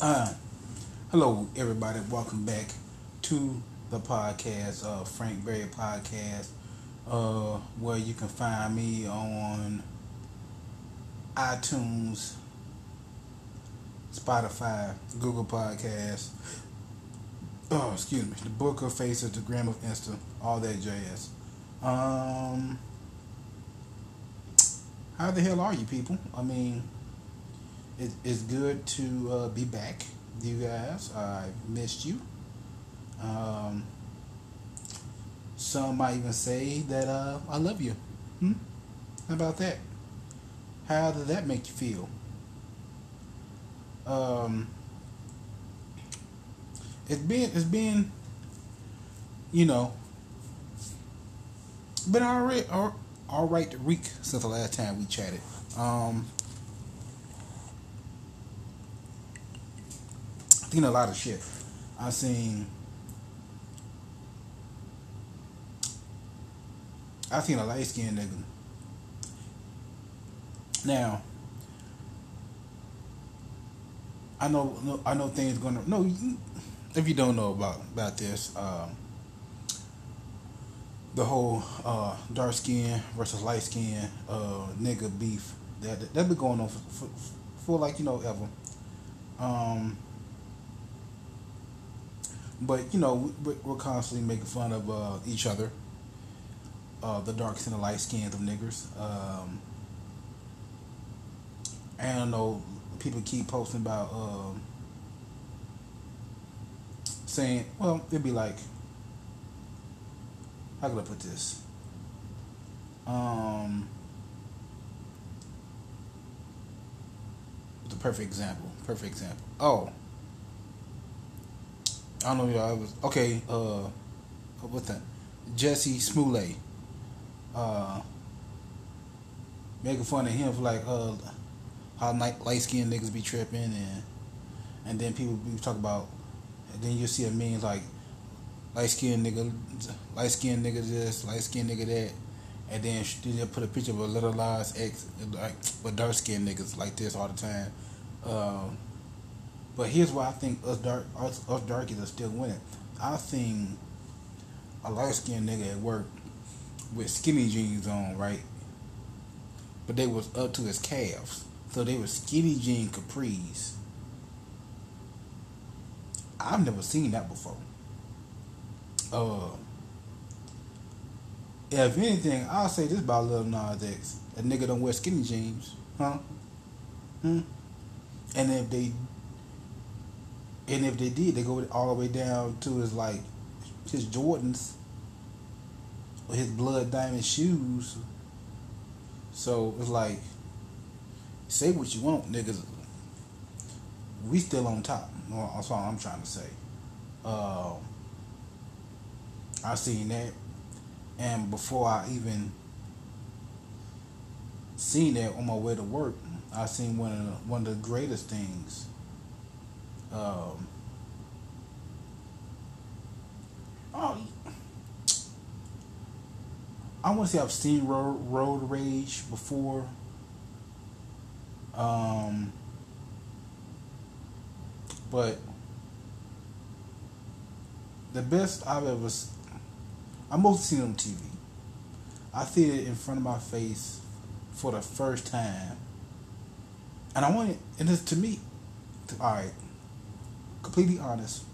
uh, hello, everybody. Welcome back to the podcast, uh, Frank Berry Podcast, uh, where you can find me on iTunes, Spotify, Google Podcasts. Oh, excuse me. The Book of Faces, the Gram of Insta, all that jazz. Um, how the hell are you people? I mean, it, it's good to uh, be back, you guys. I missed you. Um, some might even say that uh, I love you. Hmm? How about that? How did that make you feel? Um, it's been it's been, you know, been right, all, right week since the last time we chatted. Um, seen a lot of shit. I seen. I seen a light skinned nigga. Now, I know, I know things gonna. No, if you don't know about about this, um, the whole uh, dark skin versus light skin uh, nigga beef that that been going on for, for, for like you know ever. Um, but you know we're constantly making fun of uh, each other, uh, the dark skin and the light skins of niggers. Um, and I know people keep posting about um, saying, well, it'd be like, how could I put this? Um, the perfect example. Perfect example. Oh, I don't know y'all. Okay. Uh, what's that? Jussie Smollett. Uh, making fun of him for like uh how light skinned niggas be tripping and and then people be talk about and then you see a meme like light skinned nigga light skinned nigga this, light skinned nigga that and then they put a picture of a Lil Nas X like but dark skinned niggas like this all the time. Um, but here's why I think us dark us, us darkies are still winning. I seen a light skinned nigga at work with skinny jeans on, right? But they was up to his calves. So they were skinny jean capris. I've never seen that before. Uh, if anything, I'll say this about Lil Nas X. A nigga don't wear skinny jeans, huh? Hmm? And if they and if they did, they go all the way down to his like his Jordans or his blood diamond shoes. So it's like say what you want, niggas. We still on top. That's all I'm trying to say. Uh, I seen that, and before I even seen that on my way to work, I seen one of the, one of the greatest things. Um, oh, I want to say I've seen road, road rage before um, but the best I've ever, I mostly seen on TV. I see it in front of my face for the first time, and I want it. And it's to me, to, all right, completely honest.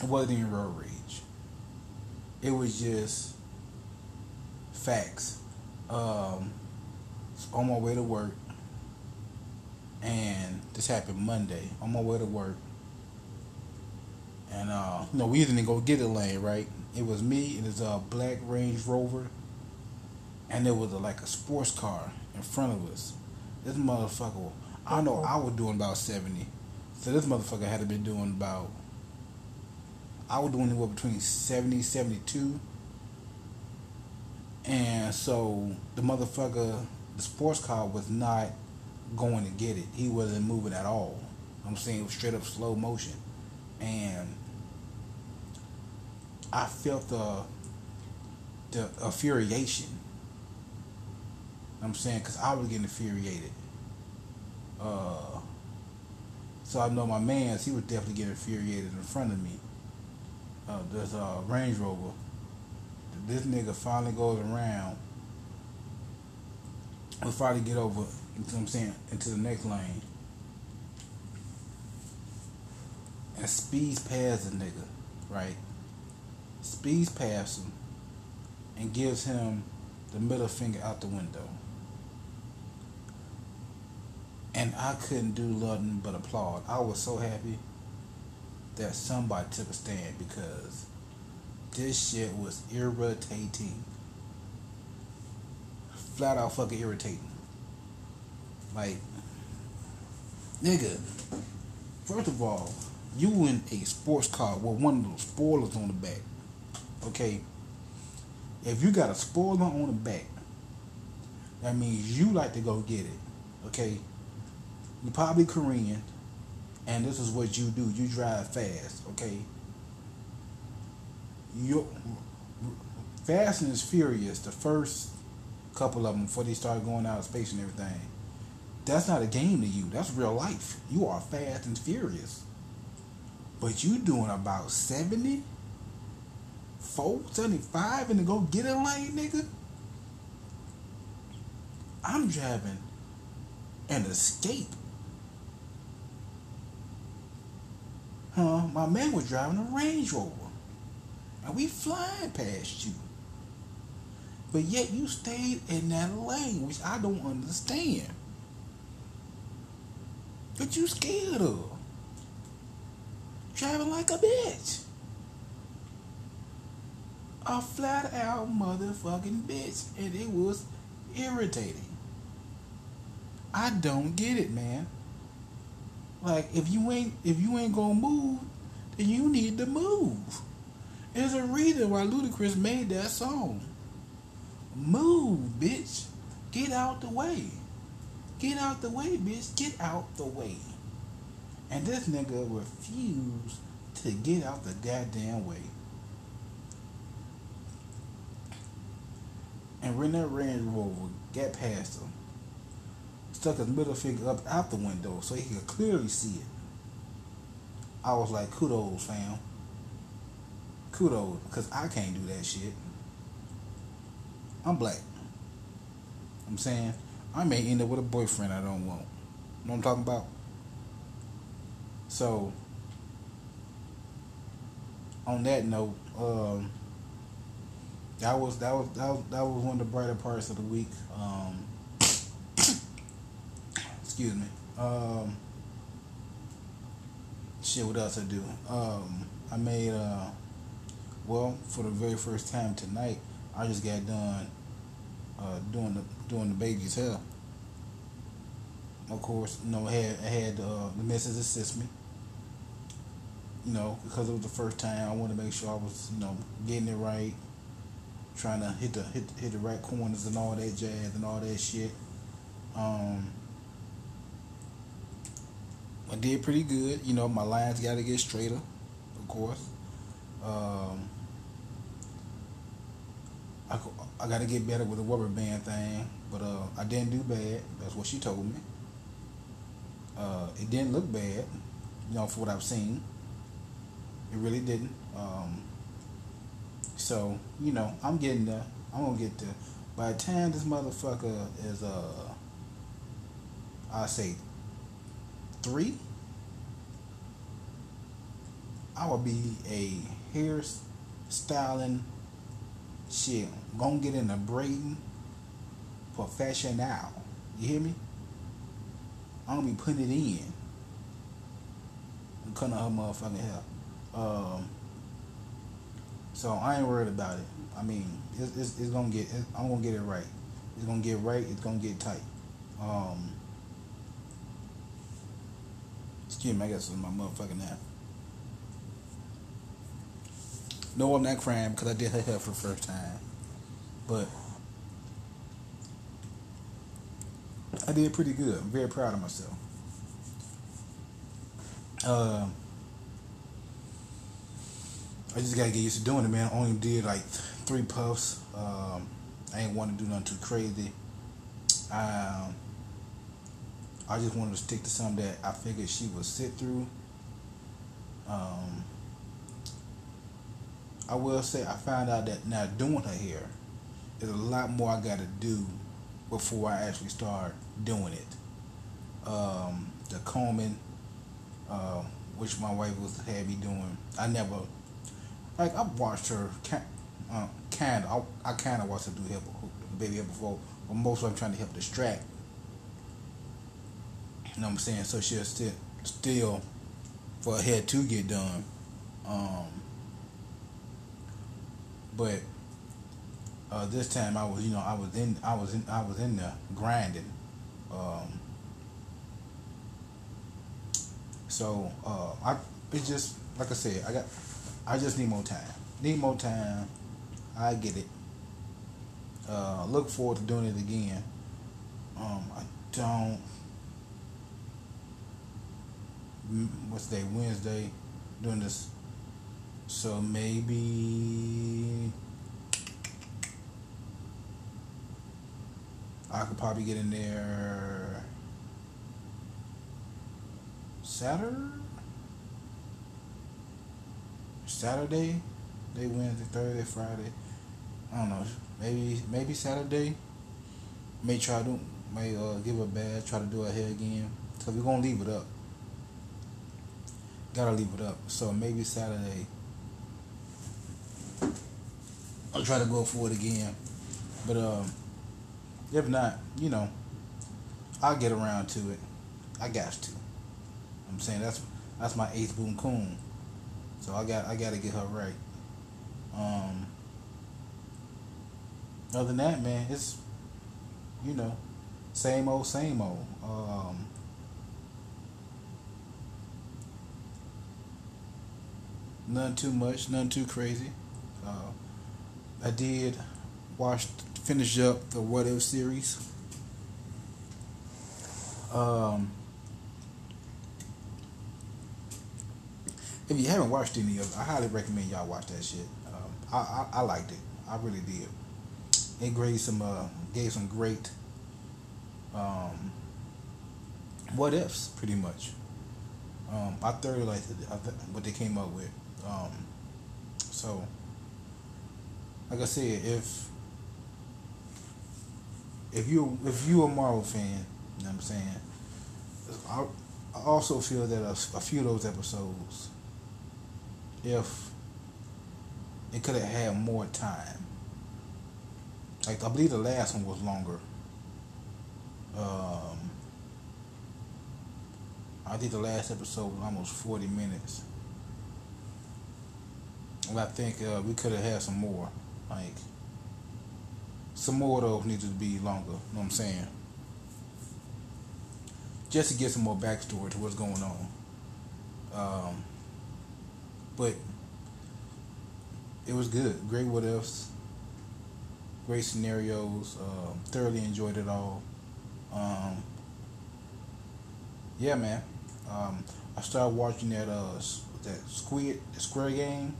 It wasn't even road rage. It was just facts. Um, on my way to work, and this happened Monday. On my way to work, and uh, know, we didn't go get a lane, right? It was me and it's a black Range Rover, and there was a, like a sports car in front of us. This motherfucker, I know I was doing about seventy, so this motherfucker had to be doing about. I was doing anywhere between 70, 72. And so the motherfucker the sports car was not going to get it. He wasn't moving at all. I'm saying it was straight up slow motion, and I felt the the infuriation I'm saying? Because I was getting infuriated. Uh, so I know my man's, he was definitely getting infuriated in front of me. Uh, there's a Range Rover. This nigga finally goes around. We finally get over, you know what I'm saying, into the next lane. And speeds past the nigga, right? Speeds past him and gives him the middle finger out the window. And I couldn't do nothing but applaud. I was so happy that somebody took a stand because this shit was irritating. Flat out fucking irritating. Like, nigga, first of all, you in a sports car with one of those spoilers on the back. Okay? If you got a spoiler on the back, that means you like to go get it. Okay? You're probably Korean, and this is what you do. You drive fast, okay? You Fast and Furious, the first couple of them before they start going out of space and everything. That's not a game to you. That's real life. You are fast and furious. But you doing about 70, 4, 75 and to go get a lane, nigga? I'm driving an escape. Huh? My man was driving a Range Rover. And we flying past you. But yet you stayed in that lane, which I don't understand. What you scared of? Driving like a bitch. A flat out motherfucking bitch. And it was irritating. I don't get it, man. Like if you ain't if you ain't gonna move, then you need to move. There's a reason why Ludacris made that song. Move, bitch. Get out the way. Get out the way, bitch. Get out the way. And this nigga refused to get out the goddamn way. And that Range Rover got past him, stuck his middle finger up out the window so he could clearly see it. I was like, kudos, fam. Kudos, because I can't do that shit. I'm black. I'm saying, I may end up with a boyfriend I don't want. You know what I'm talking about? So, on that note, um, that was that was that was that was one of the brighter parts of the week. Um, excuse me. Um, shit, what else I do? Um, I made uh, well, for the very first time tonight, I just got done uh, doing the doing the baby's hair. Of course, you know, I had I had uh, the missus assist me. You know, because it was the first time, I wanted to make sure I was, you know, getting it right, trying to hit the hit hit the right corners and all that jazz and all that shit. Um, I did pretty good. You know, my lines got to get straighter, of course. Um, I, I got to get better with the rubber band thing, but uh, I didn't do bad. That's what she told me. Uh, it didn't look bad, you know, for what I've seen. It really didn't. Um, so you know, I'm getting there. I'm gonna get there. By the time this motherfucker is uh, I say three, I will be a hair styling shit. Gonna get in a braiding professional. You hear me? I'm gonna be putting it in. I'm cutting her motherfucking hair. Um, so I ain't worried about it. I mean, it's, it's, it's gonna get. It's, I'm gonna get it right. It's gonna get right. It's gonna get tight. Um, excuse me. I got some my motherfucking nap. No, I'm not crying because I did her hair for the first time, but I did pretty good. I'm very proud of myself. Uh, I just gotta get used to doing it, man. I only did like three puffs. Um, I ain't want to do nothing too crazy. I, um, I just wanted to stick to something that I figured she would sit through. Um, I will say I found out that now doing her hair is a lot more I got to do before I actually start doing it. Um, the combing, uh, which my wife was had me doing, I never like I've watched her uh, kind of I, I kind of watched her do hair, baby hair before, but mostly I'm trying to help distract. You know what I'm saying? So she'll still still for her hair to get done. Um, but uh, this time I was, you know, I was in, I was in, I was in there grinding. Um, so uh, I, it's just like I said, I got, I just need more time. Need more time. I get it. Uh, look forward to doing it again. Um, I don't. What's day? Wednesday. Doing this. So maybe I could probably get in there Saturday, Saturday, day Wednesday, Thursday, Friday. I don't know. Maybe maybe Saturday. May try to may uh, give a bath. Try to do her hair again. So we're gonna leave it up. Gotta leave it up. So maybe Saturday. I'll try to go for it again. But um if not, you know, I'll get around to it. I got to. I'm saying that's that's my eighth boom coon. So I got I got to get her right. Um. Other than that, man, it's you know, same old, same old. Um. None too much, none too crazy. Uh, I did watch finish up the What If series. Um, if you haven't watched any of it, I highly recommend y'all watch that shit. Um, I, I, I liked it. I really did. It gave some uh, gave some great um, what ifs, pretty much. Um, I thoroughly liked what they came up with. Um, so, like I said, if if you if you a Marvel fan, you know what I'm saying. I, I also feel that a, a few of those episodes, if it could have had more time. Like I believe the last one was longer. Um, I think the last episode was almost forty minutes. And I think uh, we could have had some more. Like some more of those need to be longer. You know what I'm saying? Just to get some more backstory to what's going on. Um, but it was good. Great what ifs. Great scenarios. Um, thoroughly enjoyed it all. Um, yeah, man. Um, I started watching that uh that Squid the Square Game.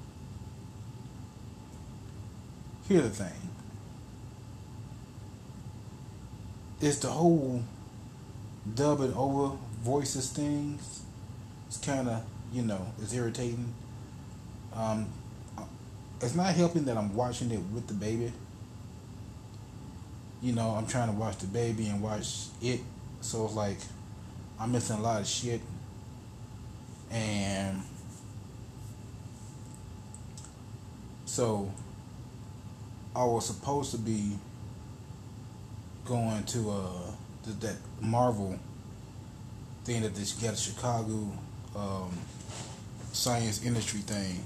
Here's the thing. it's the whole dubbing over voices things. It's kind of you know it's irritating. Um, it's not helping that I'm watching it with the baby. You know, I'm trying to watch the baby and watch it, so it's like I'm missing a lot of shit. And so I was supposed to be going to uh that Marvel thing that they got Chicago um, science industry thing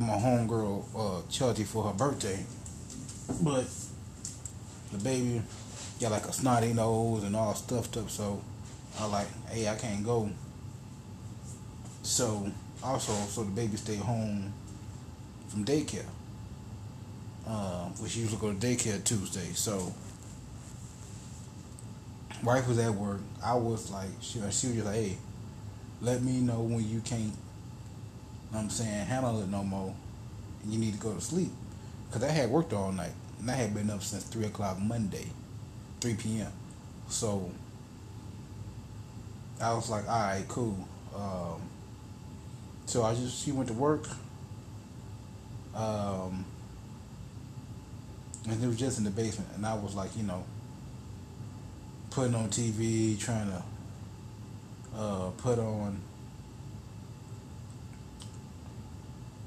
my homegirl uh, Chelsea for her birthday, but the baby got like a snotty nose and all stuffed up, so I like, hey, I can't go. So also, so the baby stayed home from daycare um, which usually go to daycare Tuesday. So, wife was at work. I was like, she, she was just like, hey, let me know when you can't, know I'm saying, handle it no more, and you need to go to sleep. Because I had worked all night, and I had been up since 3 o'clock Monday. 3 p.m. So I was like, all right, cool. Um, so I just she went to work. Um, and it was just in the basement, and I was like, you know, putting on TV, trying to uh, put on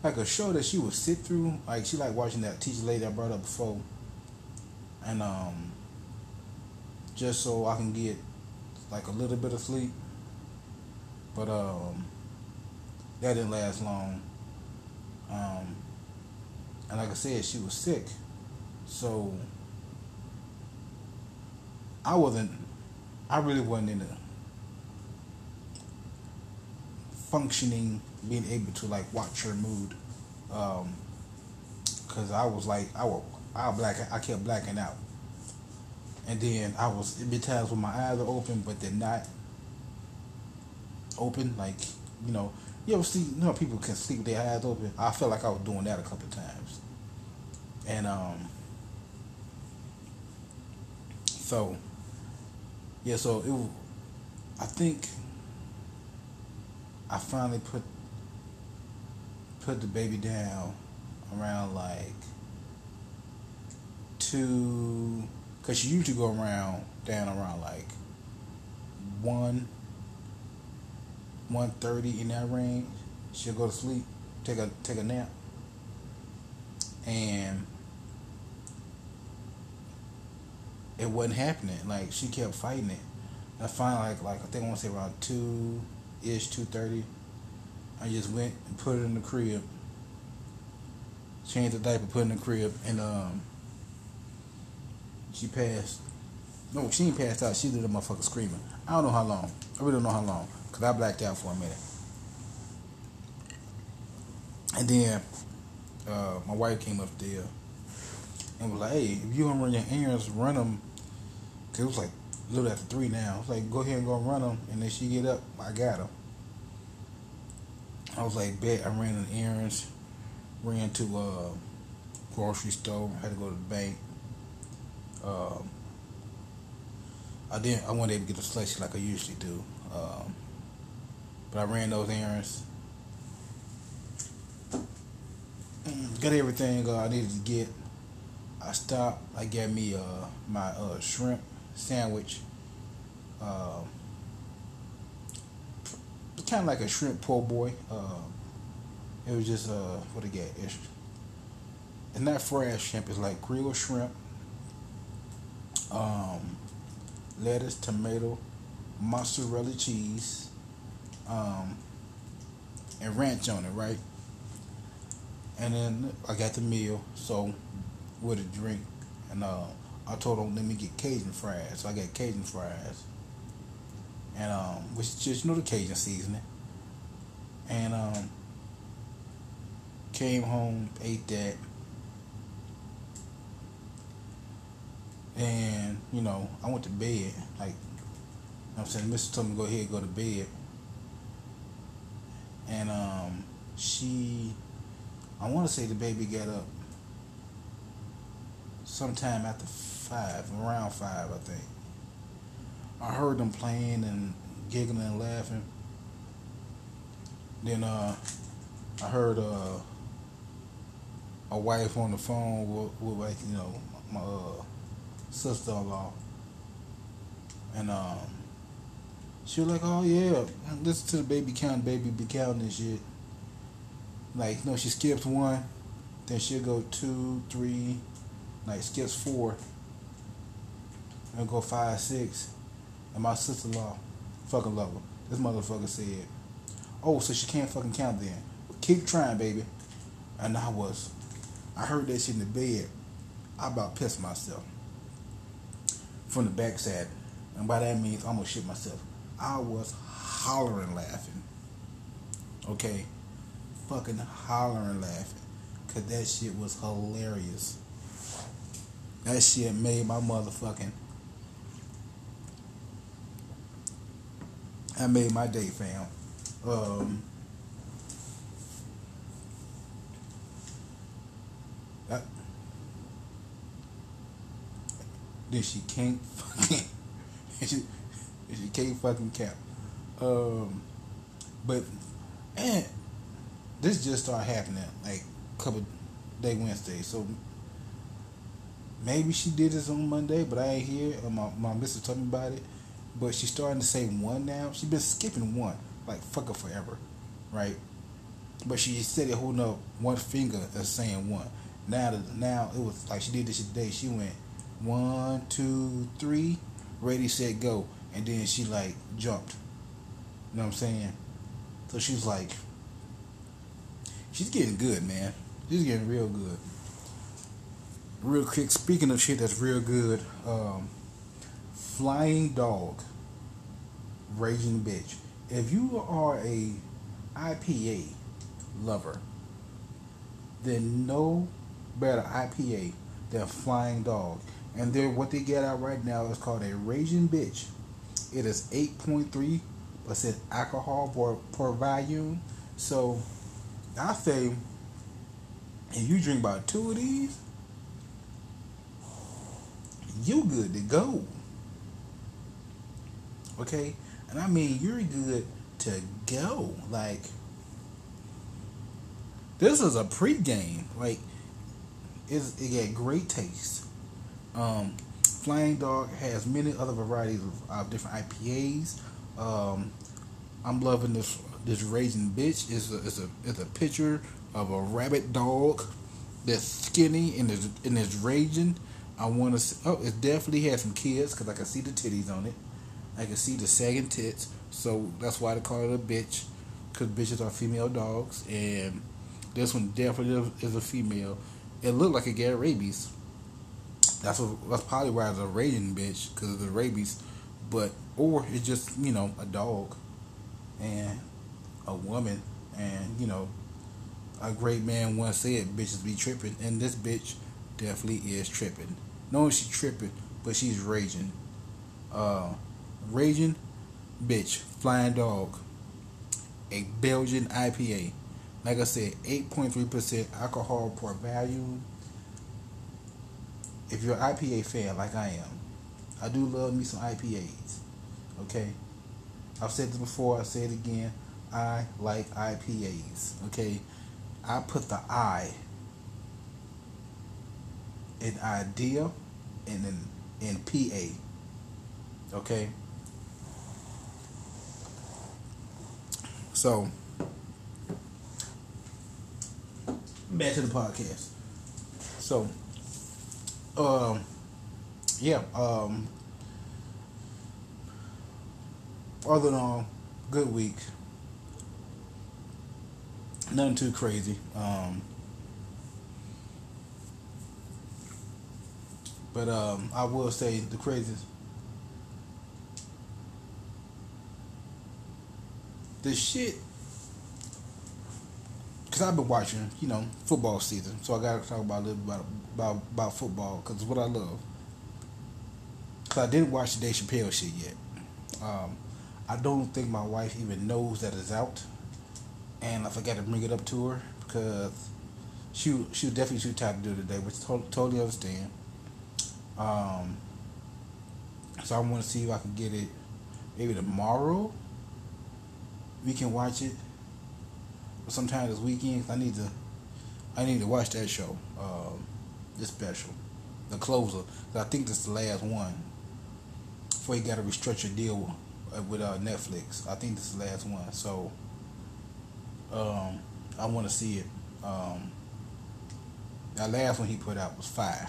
like a show that she would sit through. Like she like watching that teacher lady I brought up before, and um, just so I can get like a little bit of sleep. But um, that didn't last long. Um, and like I said, she was sick, so I wasn't. I really wasn't in a functioning, being able to like watch her mood. Um, cause I was like, I was, I black, I kept blacking out. And then I was, it be times when my eyes are open, but they're not open. Like, you know, you ever see, you know, people can sleep with their eyes open. I felt like I was doing that a couple times. And, um, so, yeah, so it, I think I finally put put the baby down around like two, cause she usually go around down around like one, one thirty in that range. She'll go to sleep, take a take a nap, and it wasn't happening. Like she kept fighting it. I finally like like I think I want to say around two ish, two thirty. I just went and put it in the crib. Changed the diaper, put it in the crib, and um, she passed. No, she ain't passed out. She did a motherfucker screaming. I don't know how long. I really don't know how long, cause I blacked out for a minute. And then uh, my wife came up there and was like, "Hey, if you don't run your errands, run them." Cause it was like a little after three now. I was like, "Go ahead and go run them," and then she get up, I got her. I was like, bet. I ran an errands, ran to a uh, grocery store, had to go to the bank. Um, I didn't. I wasn't able to get a slushy like I usually do, um, but I ran those errands. Mm, got everything uh, I needed to get. I stopped. I got me uh, my uh, shrimp sandwich. Uh, kind of like a shrimp po' boy. Uh, it was just uh, what it get. It's, it's not fried shrimp. It's like grilled shrimp, um, lettuce, tomato, mozzarella cheese, um, and ranch on it, right? And then I got the meal, so with a drink, and uh, I told them let me get Cajun fries, so I got Cajun fries and um, which just you know the Cajun seasoning, and um, came home, ate that, and you know I went to bed. Like I'm saying, Mister told me to go ahead go to bed, and um, she, I want to say the baby got up sometime after five, around five, I think. I heard them playing and giggling and laughing. Then uh, I heard uh, a wife on the phone with, with like you know my uh, sister-in-law, and um, she was like, "Oh yeah, listen to the baby count, baby be counting and shit." Like you know, she skips one, then she'll go two, three, like skips four, and go five, six and my sister in law fucking love her. This motherfucker said, Oh, so she can't fucking count then. Keep trying, baby. And I was, I heard that shit in the bed. I about pissed myself from the backside. And by that means, I'm gonna shit myself. I was hollering laughing. Okay? Fucking hollering laughing. Cause that shit was hilarious. That shit made my motherfucking I made my day, fam. Um, then she can't fucking she, she can't fucking cap. Um, but and this just started happening like a couple day Wednesday. So maybe she did this on Monday, but I ain't here. My my missus told me about it. But she's starting to say one now. She's been skipping one like fuck forever, right? But she said it holding up one finger as saying one. Now now it was like she did this today. She went one, two, three, ready, set, go, and then she like jumped. You know what I'm saying? So she's like, she's getting good, man. She's getting real good. Real quick, speaking of shit that's real good, um, Flying Dog, Raging Bitch. If you are a IPA lover, then no better IPA than Flying Dog. And then what they get out right now is called a Raging Bitch. It is 8.3 percent alcohol per, per volume. So I say if you drink about two of these, you good to go. Okay? And I mean you're good to go. Like this is a pregame. Like it's, it got great taste. Um, Flying Dog has many other varieties of, of different IPAs. Um, I'm loving this this raging bitch. is a is a is a picture of a rabbit dog that's skinny and is and is raging. I want to. Oh, it definitely has some kids because I can see the titties on it. I can see the sagging tits. So that's why they call it a bitch because bitches are female dogs, and this one definitely is a female. It looked like it got rabies. That's what, that's probably why it's a raging bitch because of the rabies, but or it's just you know a dog and a woman, and you know a great man once said bitches be tripping, and this bitch definitely is tripping. Knowing she's tripping, but she's raging. Uh, raging bitch, flying dog, a Belgian IPA. Like I said, 8.3% alcohol per volume if you're an IPA fan like I am, I do love me some IPAs. Okay? I've said this before, I'll say it again. I like IPAs. Okay? I put the I in idea and in, in PA. Okay? So, back to the podcast. So, um, yeah. Um, other than all, good week. Nothing too crazy. Um, but um, I will say the craziest. The shit because I've been watching, you know, football season, so I got to talk about a little bit about about, about football because it's what I love. Because I didn't watch the Dave Chappelle shit yet. Um, I don't think my wife even knows that it's out, and I forgot to bring it up to her because she she was definitely too tired to do it today, which to- totally understand. Um, so I want to see if I can get it maybe tomorrow. We can watch it sometime this weekend. I need to, I need to watch that show, um, this special, the closer. I think this is the last one. Before he got a restructured deal with, with uh, Netflix, I think this is the last one. So, um, I want to see it. Um, that last one he put out was fire.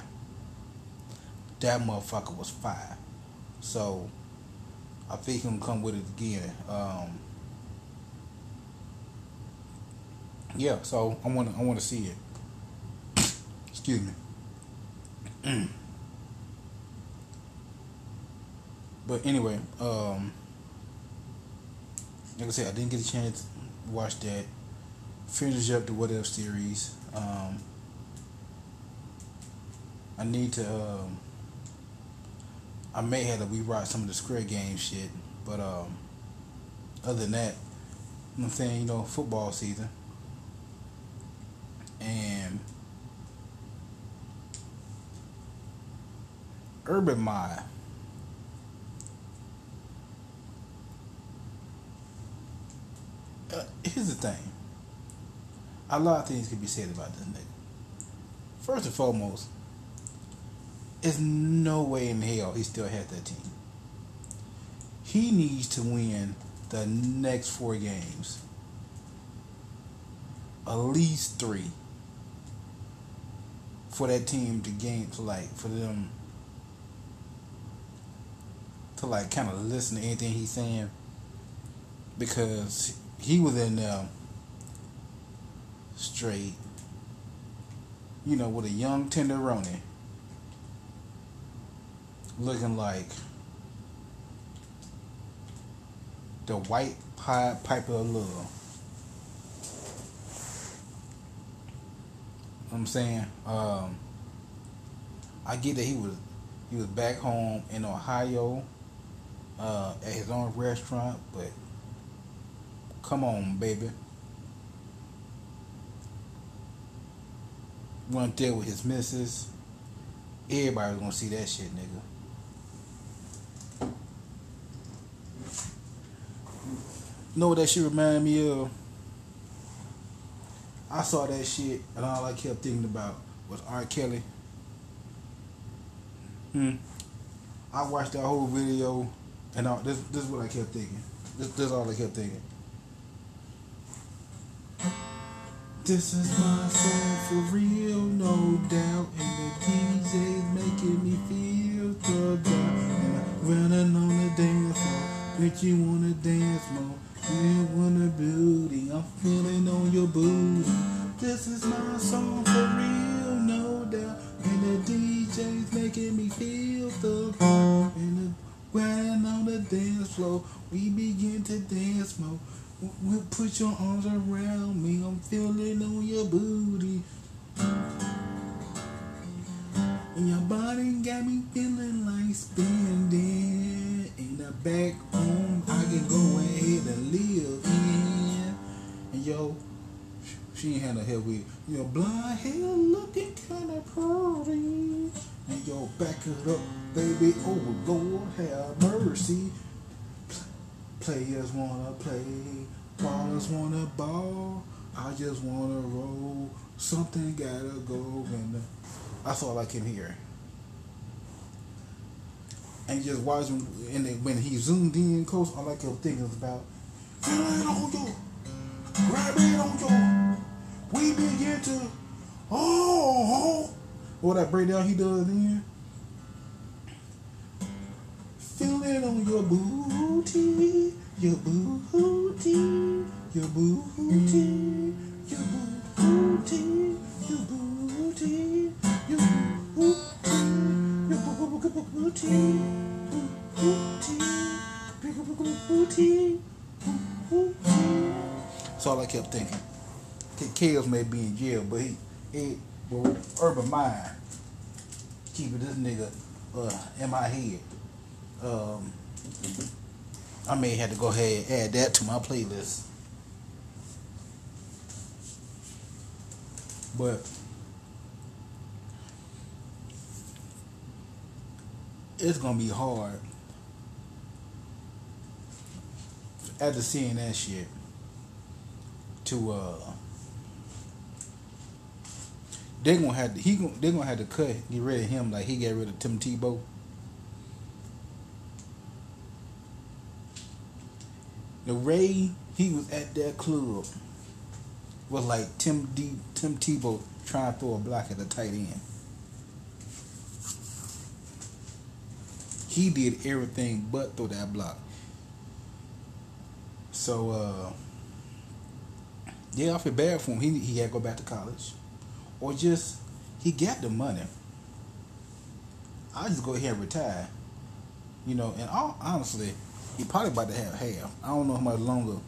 That motherfucker was fire. So, I think he'll come with it again. Um, yeah, so I want to I want to see it. Excuse me. but anyway, um, like I said, I didn't get a chance to watch that. Finish up the What If series. Um, I need to. Um, I may have to rewrite some of the Square Game shit, but um, other than that, I'm saying, you know, football season and Urban Meyer. Uh, here's the thing. A lot of things can be said about this nigga. First and foremost, there's no way in hell he still has that team. He needs to win the next four games. At least three. For that team to gain to like for them to like kind of listen to anything he's saying because he was in there straight, you know, with a young tenderoni looking like the white pie piper of love. I'm saying, um, I get that he was he was back home in Ohio uh, at his own restaurant, but come on, baby. Went there with his missus. Everybody was gonna see that shit, nigga. know what that shit reminded me of? I saw that shit and all I kept thinking about was R. Kelly. Hmm. I watched that whole video and all, this this is what I kept thinking. This this is all I kept thinking. This is my song for real, no doubt. And the DJ's making me feel the doubt. And I'm running on the dance. Make you wanna dance more. You wanna booty, I'm feeling on your booty. This is my song for real, no doubt. And the DJ's making me feel the vibe. And the grinding on the dance floor, we begin to dance more. We put your arms around me, I'm feeling on your booty. And your body got me feeling like spending in the back home. I can go ahead and live in. And yo, she ain't had no hair with your blonde hair looking kinda pretty. And yo, back it up, baby. Oh Lord, have mercy. Players wanna play, ballers wanna ball. I just wanna roll. Something gotta go, and uh, that's all I can hear. And just watching, and then when he zoomed in close, all I kept thinking about, feel it on you, grab on you. We begin to, oh, what that breakdown he does then. Feel on your booty, your booty, your booty, your booty, your booty, your booty, That's all I kept thinking. Chaos may be in jail, but he, he, well, Urban Meyer, keeping this nigga uh, in my head. Um, I may have to go ahead and add that to my playlist. But it's gonna be hard after seeing that shit to uh they gonna have to, he gonna, they gonna have to cut get rid of him like he got rid of Tim Tebow. The Ray he was at that club was like Tim D Tim Tebow trying to throw a block at the tight end. He did everything but throw that block. So uh yeah, I feel bad for him. He he had to go back to college, or just he got the money. I just go ahead and retire. You know, and all, honestly, he probably about to have half. I don't know how much longer.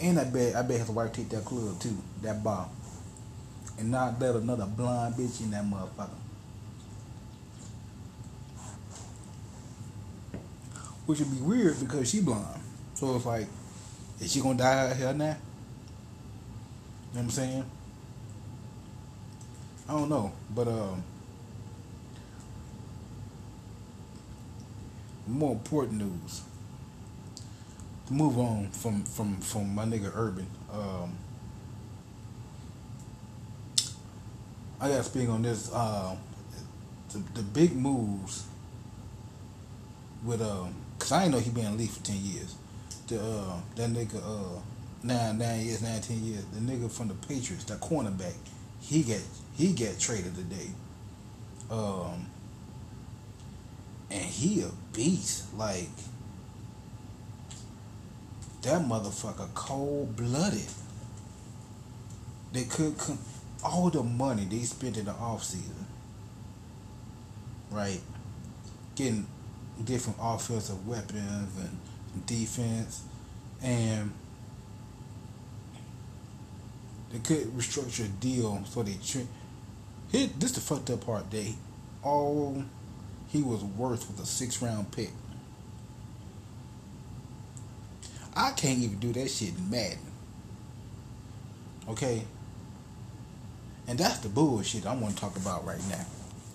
And I bet I bet his wife take that club too, that bar, and not let another blonde bitch in that motherfucker. Which would be weird because she blonde. So it's like, is she gonna dye her hair now? You know what I'm saying? I don't know, but um, more important news. Move on from from from my nigga Urban. Um, I gotta speak on this. Uh, the, the big moves with um, cause I didn't know he been in the league for ten years. The uh, that nigga uh, nine nine years, nine ten years. The nigga from the Patriots, that cornerback, he get he get traded today. Um, and he a beast. Like that motherfucker cold blooded. They could come all the money they spent in the off season, right? Getting different offensive weapons and defense, and they could restructure a deal so they. Tra- Hit this the fucked up part. They all he was worth with a six round pick. I can't even do that shit in Madden. Okay? And that's the bullshit I want to talk about right now.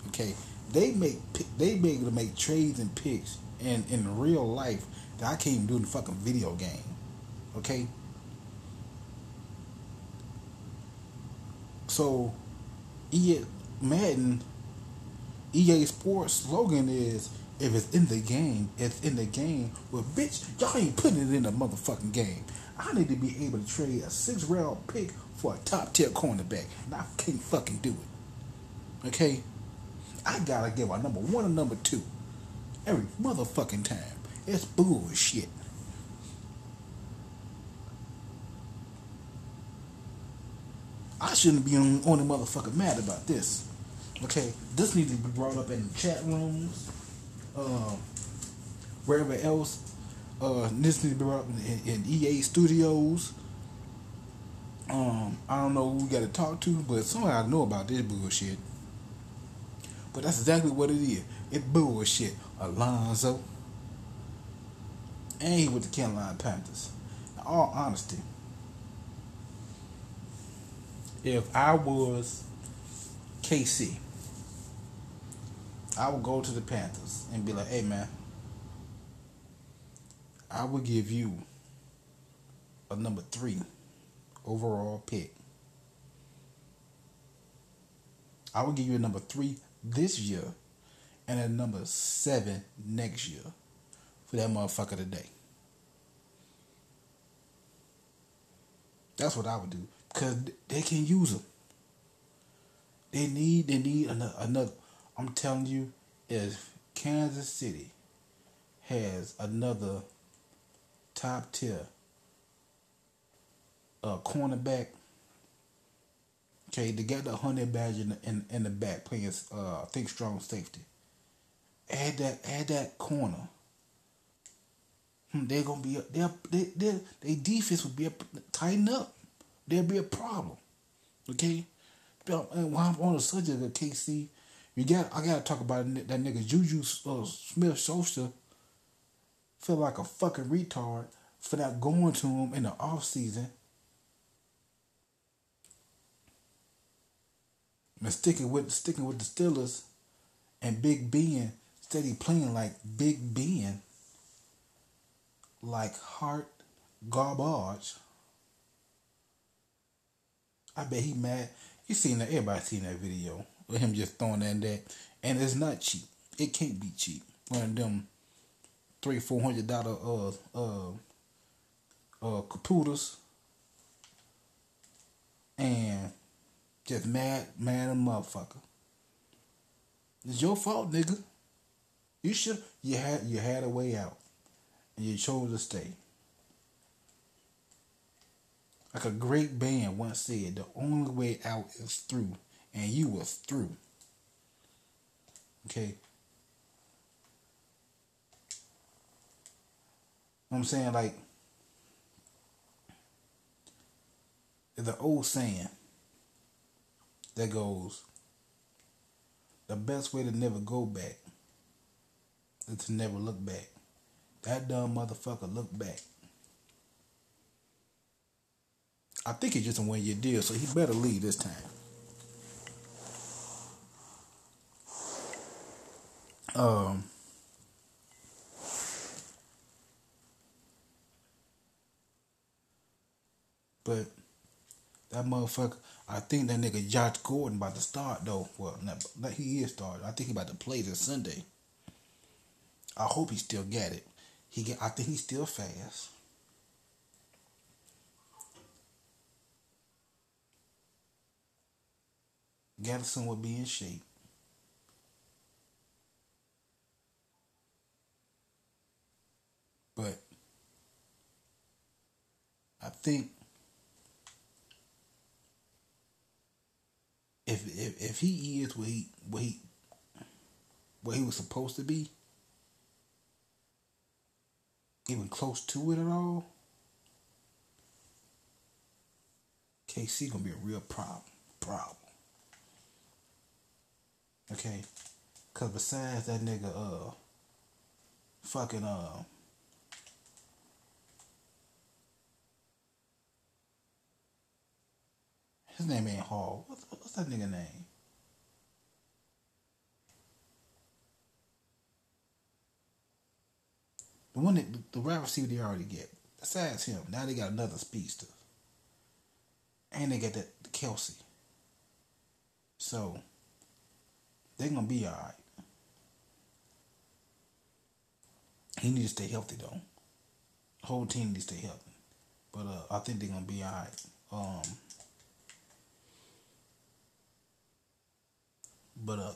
Okay? They make they be able to make trades and picks in, in real life that I can't even do in the fucking video game. Okay? So EA Madden EA Sports slogan is if it's in the game, it's in the game. Well, bitch, y'all ain't putting it in the motherfucking game. I need to be able to trade a six round pick for a top tier cornerback, and I can't fucking do it. Okay? I gotta give a number one and number two every motherfucking time. It's bullshit. I shouldn't be on, on the motherfucker mad about this. Okay, this needs to be brought up in chat rooms, uh, wherever else. Uh, this needs to be brought up in, in EA studios. Um, I don't know who we got to talk to, but somehow I know about this bullshit. But that's exactly what it is. It's bullshit. Alonzo. And he with the Carolina Panthers. In all honesty, if I was KC, I would go to the Panthers and be like, hey man, I will give you a number three overall pick. I will give you a number three this year and a number seven next year for that motherfucker today. That's what I would do because they can use them. They need they need another, another. I'm telling you, if Kansas City has another top tier uh, cornerback. Okay, they got the honey badger in the, in, in the back playing uh, think strong safety. Add that add that corner. Hmm, they're gonna be They're, they they they defense will be a, tighten up. There'll be a problem. Okay, and while I'm on the subject of KC, you got I gotta talk about that nigga Juju uh, Smith Schuster. Feel like a fucking retard for not going to him in the off season and sticking with sticking with the Steelers and Big Ben steady playing like Big Ben, like heart garbage. I bet he mad. You seen that? Everybody seen that video with him just throwing that and that, and it's not cheap. It can't be cheap. One of them three four hundred dollar uh uh uh computers and just mad, mad a motherfucker. It's your fault, nigga. You should you had you had a way out. And you chose to stay. Like a great band once said, the only way out is through. And you was through. Okay. I'm saying like the old saying that goes, the best way to never go back is to never look back. That dumb motherfucker looked back. I think he's just a one year deal, so he better leave this time. Um, but that motherfucker, I think that nigga Josh Gordon about to start though. Well, not, not he is starting. I think he about to play this Sunday. I hope he still get it. He get. I think he's still fast. Gatterson will be in shape. But I think if if he is what he what he what he was supposed to be, even close to it at all, KC gonna be a real problem. Problem. Okay, cause besides that nigga, uh, fucking uh. His name ain't Hall. What's, what's that nigga name? The one the, the wide receiver they already get. Besides him, now they got another speedster. And they got that Kelsey. So they're gonna be alright. He needs to stay healthy though. Whole team needs to stay healthy. But uh, I think they're gonna be alright. Um But uh,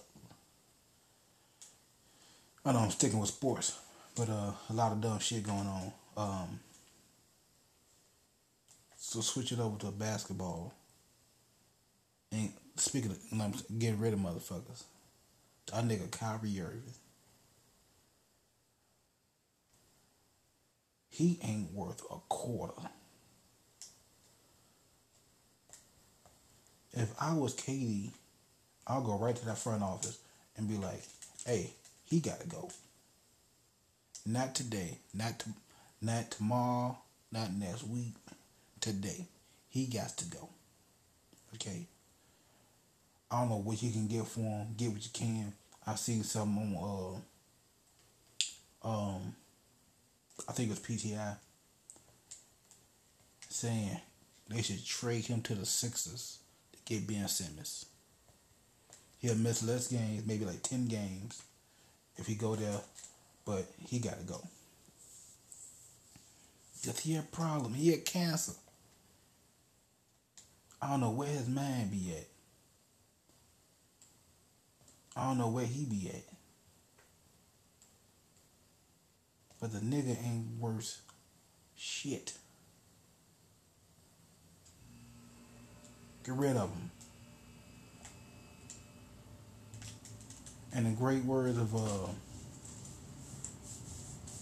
I know I'm sticking with sports, but uh, a lot of dumb shit going on. Um, so switch it over to basketball. And speaking of, I'm getting rid of motherfuckers. That nigga Kyrie Irving. He ain't worth a quarter. If I was KD, I'll go right to that front office and be like, "Hey, he got to go. Not today, not to, not tomorrow, not next week. Today, he got to go. Okay. I don't know what you can get for him. Get what you can. I seen something on uh, um, I think it was PTI saying they should trade him to the Sixers to get Ben Simmons. He'll miss less games, maybe like 10 games if he go there, but he got to go. Because he had a problem. He had cancer. I don't know where his mind be at. I don't know where he be at. But the nigga ain't worth shit. Get rid of him. and the great words of uh,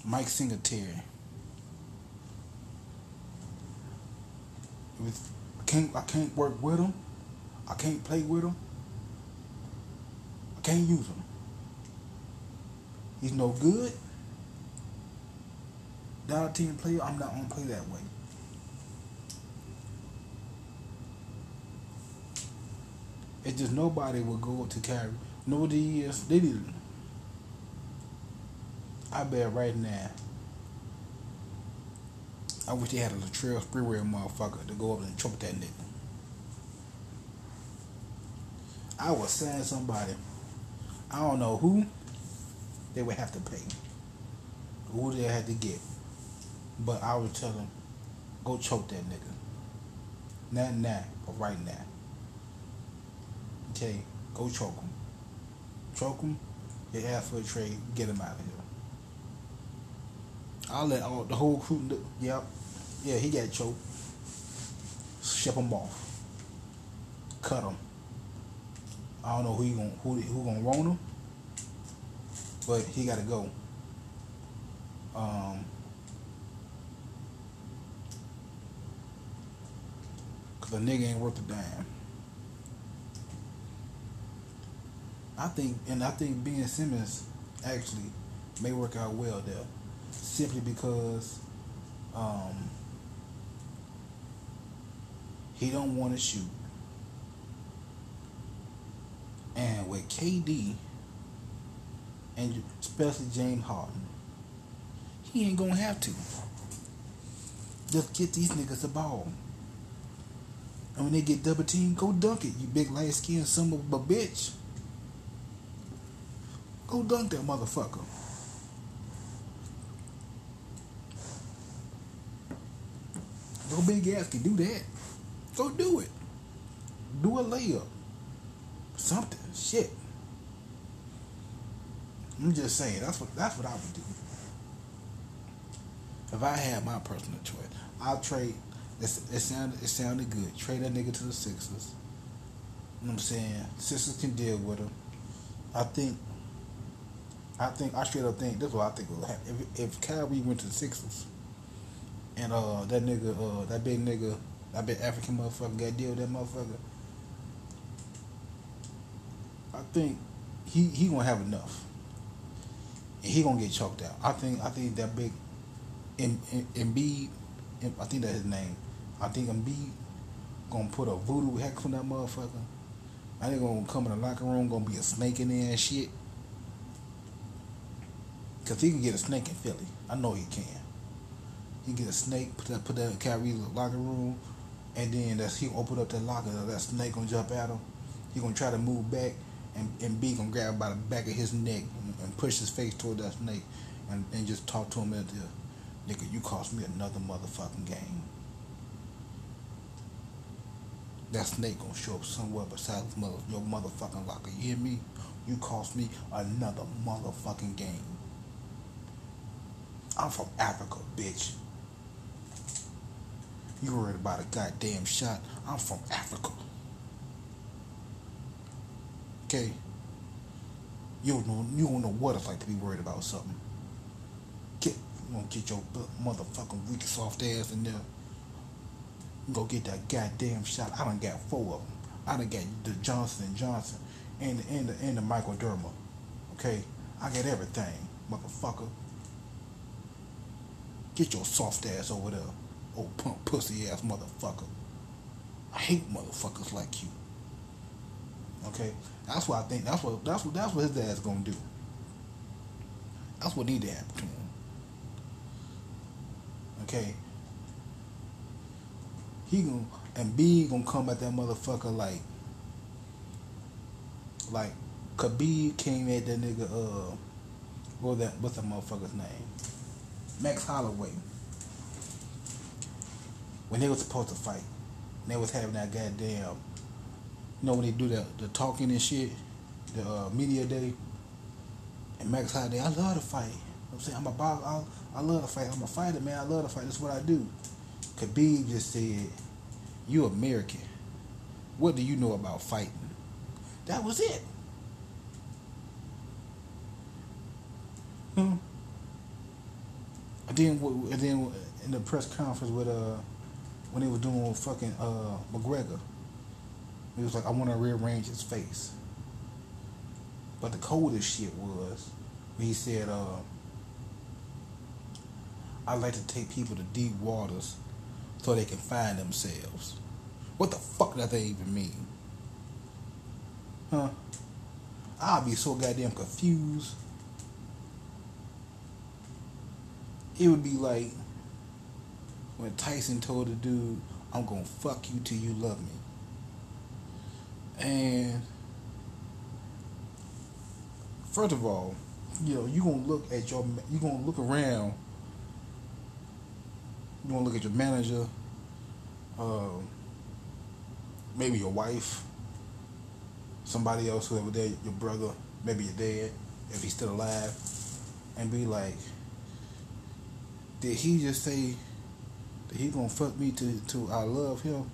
Mike Singletary. I can't I can't work with him. I can't play with him. I can't use him. He's no good. Not a team player. I'm not gonna play that way. It's just nobody will go to carry Nobody is. They need. I bet right now. I wish they had a Latrell Sprewell motherfucker to go up and choke that nigga. I was saying somebody. I don't know who they would have to pay. Who they had to get. But I would tell them, go choke that nigga. Not now, but right now. Okay, go choke him choke him, get ask for a trade, get him out of here. I'll let all the whole crew. Yep, yeah, he got choked. Ship him off. Cut him. I don't know who you gonna who who gonna want him, but he got to go. Um, cause the nigga ain't worth a damn. I think, and I think Ben Simmons actually may work out well there, simply because um, he don't want to shoot, and with KD and especially James Harden, he ain't gonna have to. Just get these niggas the ball. And when they get double teamed, go dunk it, you big light skinned son of a bitch. Go dunk that motherfucker. Go big ass can do that. Go do it. Do a layup. Something. Shit. I'm just saying that's what that's what I would do. If I had my personal choice, I'll trade. It, it sounded it sounded good. Trade that nigga to the Sixers. You know what I'm saying? Sixers can deal with him. I think. I think I straight up think this is what I think will happen. If if Kyrie went to the Sixers, and uh that nigga uh that big nigga that big African motherfucker got deal with that motherfucker. I think he he gonna have enough. And he gonna get choked out. I think I think that big in Embiid, I think that's his name. I think Embiid gonna put a voodoo hex on that motherfucker. I think gonna come in the locker room, gonna be a snake in there and shit. Cause he can get a snake in Philly. I know he can. He get a snake, put that put that in Kyrie's locker room, and then that's he open up that locker, that snake gonna jump at him. He gonna try to move back, and, Embiid gonna grab by the back of his neck and, and push his face toward that snake, and, and just talk to him at the nigga. You cost me another motherfucking game. That snake gonna show up somewhere besides mother, your motherfucking locker. You hear me? You cost me another motherfucking game. I'm from Africa, bitch. You worried about a goddamn shot? I'm from Africa. Okay? You don't know, you don't know what it's like to be worried about something. Get, you gonna get your motherfucking weak soft ass in there. Go get that goddamn shot. I done got four of them. I done got the Johnson and Johnson and the, and the, and the Microderma. Okay? I got everything, motherfucker. Get your soft ass over there, old punk pussy ass motherfucker. I hate motherfuckers like you. Okay, that's what I think. That's what that's what that's what his dad's gonna do. That's what need to happen to him. Okay. He gonna Embiid gonna come at that motherfucker like like Khabib came at that nigga uh what that what's that motherfucker's name? Max Holloway. When they was supposed to fight. They was having that goddamn you know when they do the the talking and shit, the uh, media day. And Max Holloway, I love to fight. I'm saying I'm a I love to fight. I'm a fighter, man. I love to fight. That's what I do. Khabib just said, "You American. What do you know about fighting?" That was it. Hmm. And then, and then in the press conference with uh, when he was doing fucking uh McGregor, he was like, "I want to rearrange his face." But the coldest shit was when he said, uh, "I like to take people to deep waters so they can find themselves." What the fuck does that even mean? Huh? I'll be so goddamn confused. It would be like when Tyson told the dude, I'm gonna fuck you till you love me. And first of all, you know, you gonna look at your you gonna look around, you gonna look at your manager, uh, maybe your wife, somebody else who ever there, your brother, maybe your dad, if he's still alive, and be like, did he just say he gonna fuck me to to I love him?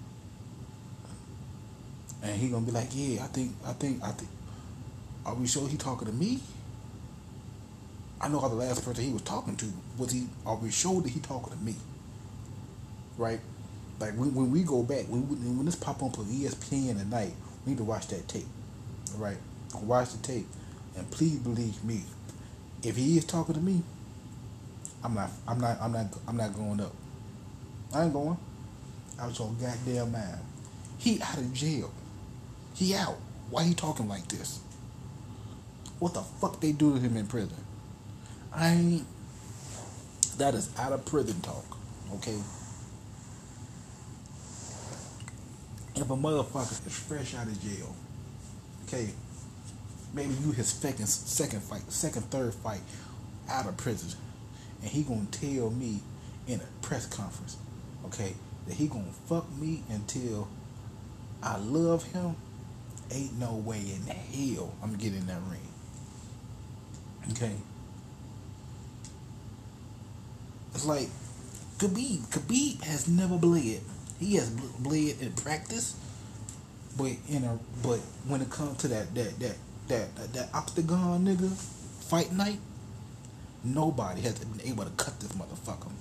And he gonna be like, yeah, I think, I think, I think. Are we sure he talking to me? I know how the last person he was talking to was he. Are we sure that he talking to me? Right? Like when, when we go back, when when this pop up on ESPN at night, we need to watch that tape. Right? Watch the tape, and please believe me, if he is talking to me, I'm not, I'm not, I'm not, I'm not going up. I ain't going. I was on goddamn mind. He out of jail. He out. Why he talking like this? What the fuck they do to him in prison? I ain't. That is out of prison talk. Okay. if a motherfucker is fresh out of jail, okay, maybe you his second second fight, second third fight out of prison, and he gonna tell me in a press conference, okay, that he gonna fuck me until I love him. Ain't no way in hell I'm getting that ring. Okay. It's like Khabib. Khabib has never bled. He has bled in practice, but in a but when it comes to that that that that that, that octagon nigga fight night, nobody has been able to cut this motherfucker.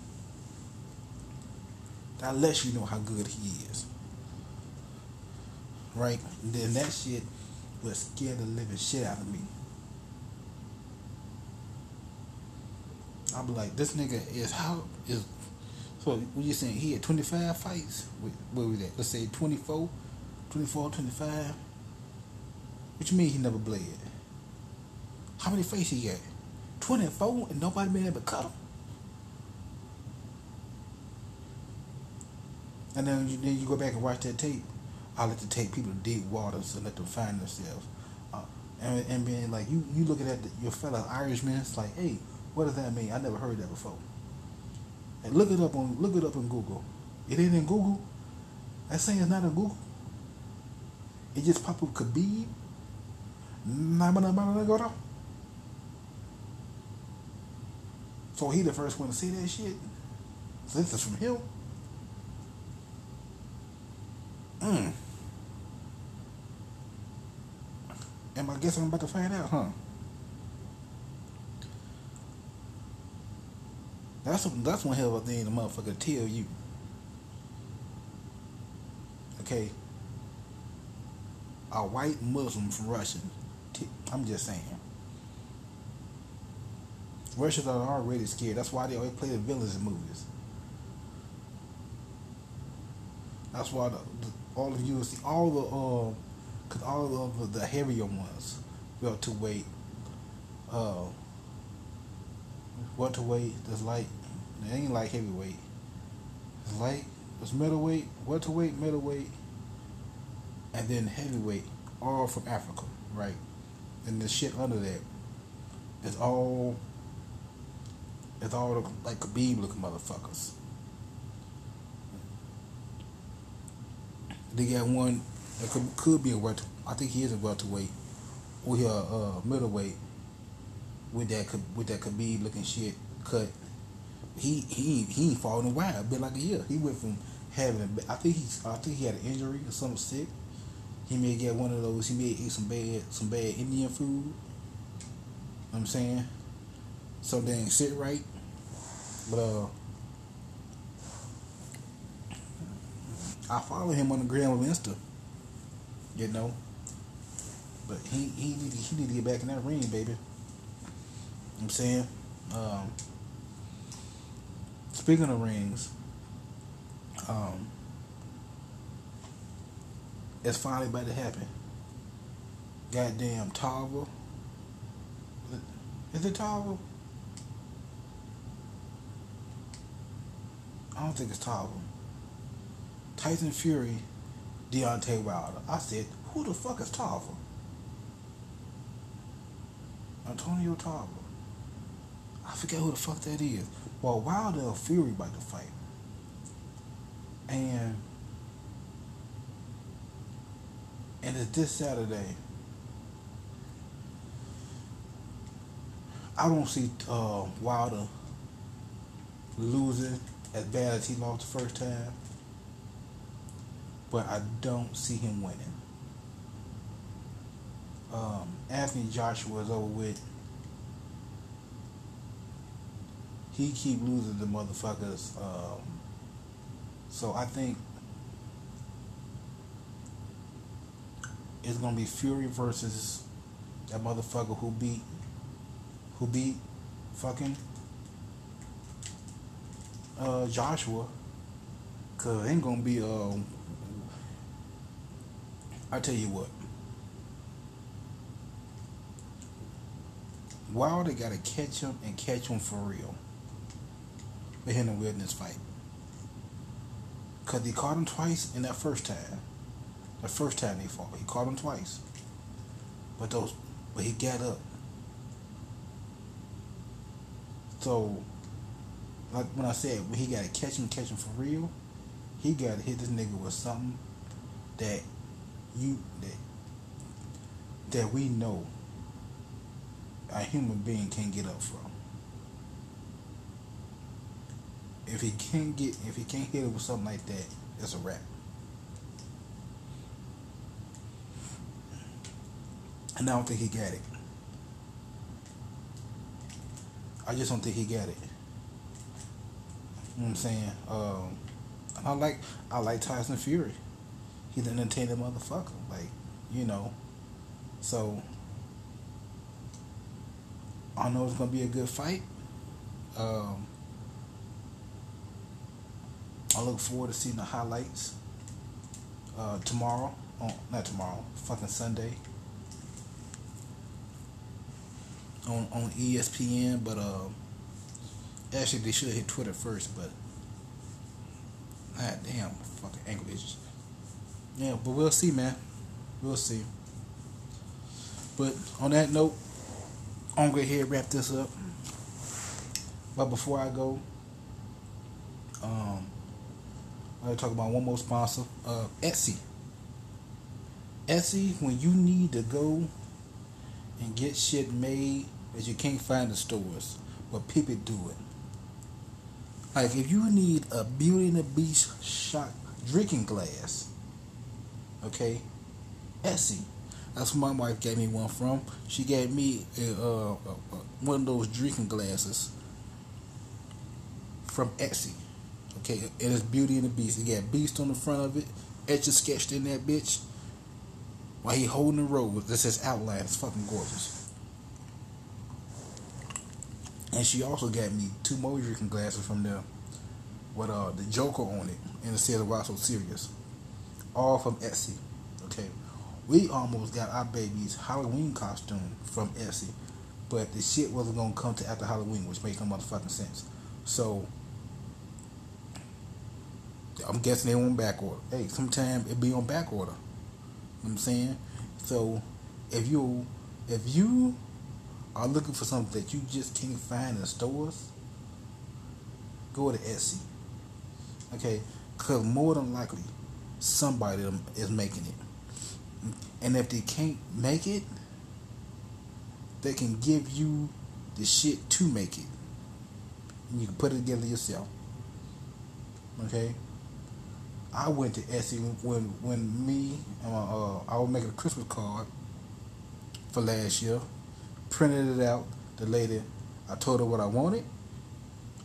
That lets you know how good he is. Right? And then that shit would scare the living shit out of me. I'm like, this nigga is how is so what you saying he had 25 fights? What was that? Let's say 24, 24, 25. What you mean he never bled? How many fights he got? 24 and nobody been able to cut him? And then you, then you go back and watch that tape. I let the tape people dig waters and let them find themselves. Uh, and, and being like, you, you looking at the, your fellow Irishman, it's like, hey, what does that mean? I never heard that before. And look it up on look it up in Google. It ain't in Google. That saying it's not in Google. It just pop up Khabib. So he the first one to see that shit. So this is from him. Mm. And I guess I'm about to find out, huh? That's that's one hell of a thing the motherfucker tell you. Okay. A white Muslim from Russia. I'm just saying. Russians are already scared. That's why they always play the villains in movies. That's why the, the, all of you see all the uh, cause all of the heavier ones welterweight, uh, welterweight. That's light. It ain't like heavyweight. It's light. It's middleweight, welterweight, middleweight, and then heavyweight. All from Africa, right? And the shit under that is all. It's all like Khabib looking motherfuckers. They got one that could, could be a welter. I think he is a welterweight, or he a uh, middleweight with that with that Khabib looking shit cut. He he he ain't falling a while. Been like a year. He went from having a, I think he I think he had an injury or something sick. He may get one of those. He may eat some bad some bad Indian food. You know what I'm saying something ain't sit right. But uh, I follow him on the gram of Insta. You know. But he he need to, he need to get back in that ring, baby. You know I'm saying. Um, speaking of rings, um, it's finally about to happen. Goddamn Tava. Is it Tava? I don't think it's Tarver. Tyson Fury, Deontay Wilder. I said, who the fuck is Tarver? Antonio Tarver. I forget who the fuck that is. Well, Wilder Fury about to fight. And and it's this Saturday. I don't see uh, Wilder losing as bad as he lost the first time but I don't see him winning. Um, Anthony Joshua is over with. He keep losing the motherfuckers. Um, so I think it's gonna be Fury versus that motherfucker who beat who beat fucking uh, Joshua. Cause it ain't gonna be um, I tell you what. Wilder got to catch him and catch him for real. Him in a wilderness fight. Because he caught him twice in that first time. The first time they fought, he caught him twice. But those, but he got up. So, like when I said when he got to catch him, catch him for real, he got to hit this nigga with something that you that that we know a human being can get up from. If he can't get, if he can't hit it with something like that, it's a wrap. And I don't think he got it. I just don't think he got it. You know what I'm saying? Um, I like I like Tyson Fury. He's an entertaining motherfucker. Like, you know. So I know it's gonna be a good fight. Um, I look forward to seeing the highlights uh, tomorrow. Oh, not tomorrow. Fucking Sunday. On on ESPN, but uh, actually they should hit Twitter first. But god damn, fucking issues. Yeah, but we'll see, man. We'll see. But on that note, I'm going to go ahead and wrap this up. But before I go, um, I to talk about one more sponsor, uh, Etsy. Etsy, when you need to go and get shit made that you can't find in stores, but people do it. Like if you need a Beauty and the Beast shot drinking glass, okay, Etsy. That's where my wife gave me one from. She gave me uh, uh, one of those drinking glasses from Etsy. Okay, it is Beauty and the Beast. It got Beast on the front of it, etched sketched in that bitch. While he holding the rose, this is outline. It's fucking gorgeous. And she also got me two more drinking glasses from there with uh the Joker on it and it says why so serious. All from Etsy. Okay. We almost got our baby's Halloween costume from Etsy. But the shit wasn't gonna come to after Halloween, which makes no motherfucking sense. So I'm guessing they on back order. Hey, sometimes it be on back order. You know I'm saying? So if you if you are looking for something that you just can't find in stores, go to Etsy. Okay, because more than likely somebody is making it, and if they can't make it, they can give you the shit to make it. And you can put it together yourself. Okay. I went to Etsy when when me and my, uh, I was making a Christmas card for last year. Printed it out. The lady, I told her what I wanted.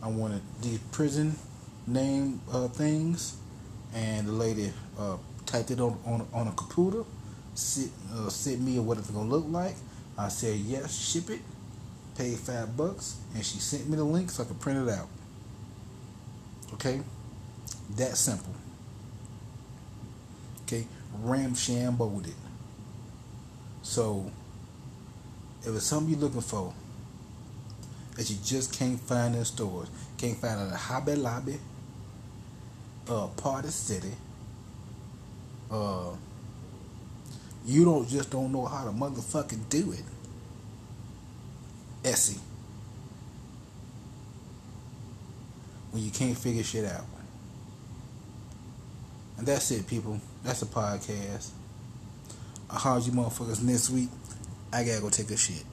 I wanted these prison name uh, things, and the lady uh, typed it on on, on a computer. Sit, uh, sent me what it's gonna look like. I said yes, ship it. Paid five bucks, and she sent me the link so I could print it out. Okay, that simple. Okay, ramshambled it. So, if it's something you're looking for that you just can't find in stores, can't find at Hobby Lobby, uh, Party City, uh, you don't just don't know how to motherfucking do it. Etsy. When you can't figure shit out. And that's it, people. That's the podcast. I'll holler you motherfuckers next week. I gotta go take a shit.